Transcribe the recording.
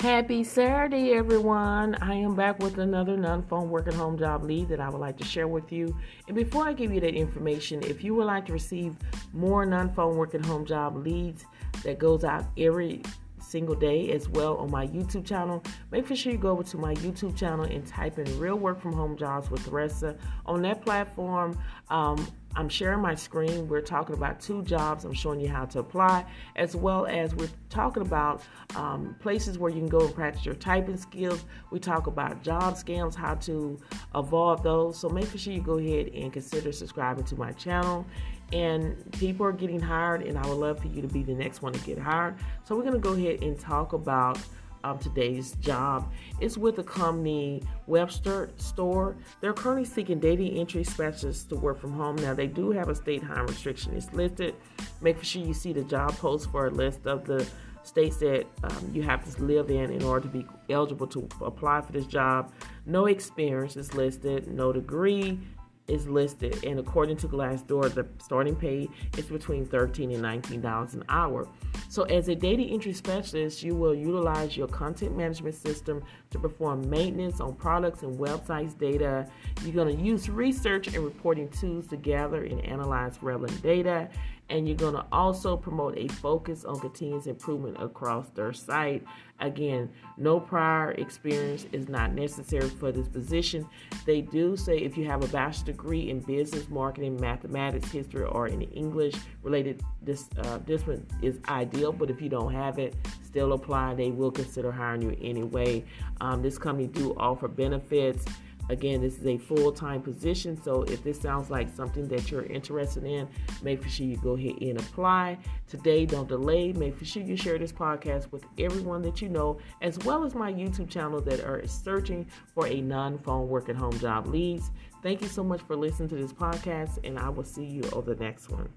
Happy Saturday, everyone. I am back with another non phone work at home job lead that I would like to share with you. And before I give you that information, if you would like to receive more non phone work at home job leads that goes out every single day as well on my YouTube channel. Make sure you go over to my YouTube channel and type in Real Work from Home Jobs with Theresa. On that platform, um, I'm sharing my screen. We're talking about two jobs. I'm showing you how to apply, as well as we're talking about um, places where you can go and practice your typing skills. We talk about job scams, how to avoid those. So make sure you go ahead and consider subscribing to my channel. And people are getting hired, and I would love for you to be the next one to get hired. So we're going to go ahead and talk about um, today's job is with the company Webster Store. They're currently seeking data entry specialists to work from home. Now, they do have a state home restriction. It's listed. Make sure you see the job post for a list of the states that um, you have to live in in order to be eligible to apply for this job. No experience is listed, no degree, is listed, and according to Glassdoor, the starting pay is between 13 and $19 an hour. So, as a data entry specialist, you will utilize your content management system to perform maintenance on products and websites data. You're going to use research and reporting tools to gather and analyze relevant data and you're going to also promote a focus on continuous improvement across their site. Again, no prior experience is not necessary for this position. They do say if you have a bachelor's degree in business, marketing, mathematics, history, or any English related this uh, discipline is ideal. But if you don't have it, still apply. They will consider hiring you anyway. Um, this company do offer benefits. Again, this is a full time position, so if this sounds like something that you're interested in, make sure you go ahead and apply. Today, don't delay. Make sure you share this podcast with everyone that you know, as well as my YouTube channel that are searching for a non phone work at home job leads. Thank you so much for listening to this podcast, and I will see you over the next one.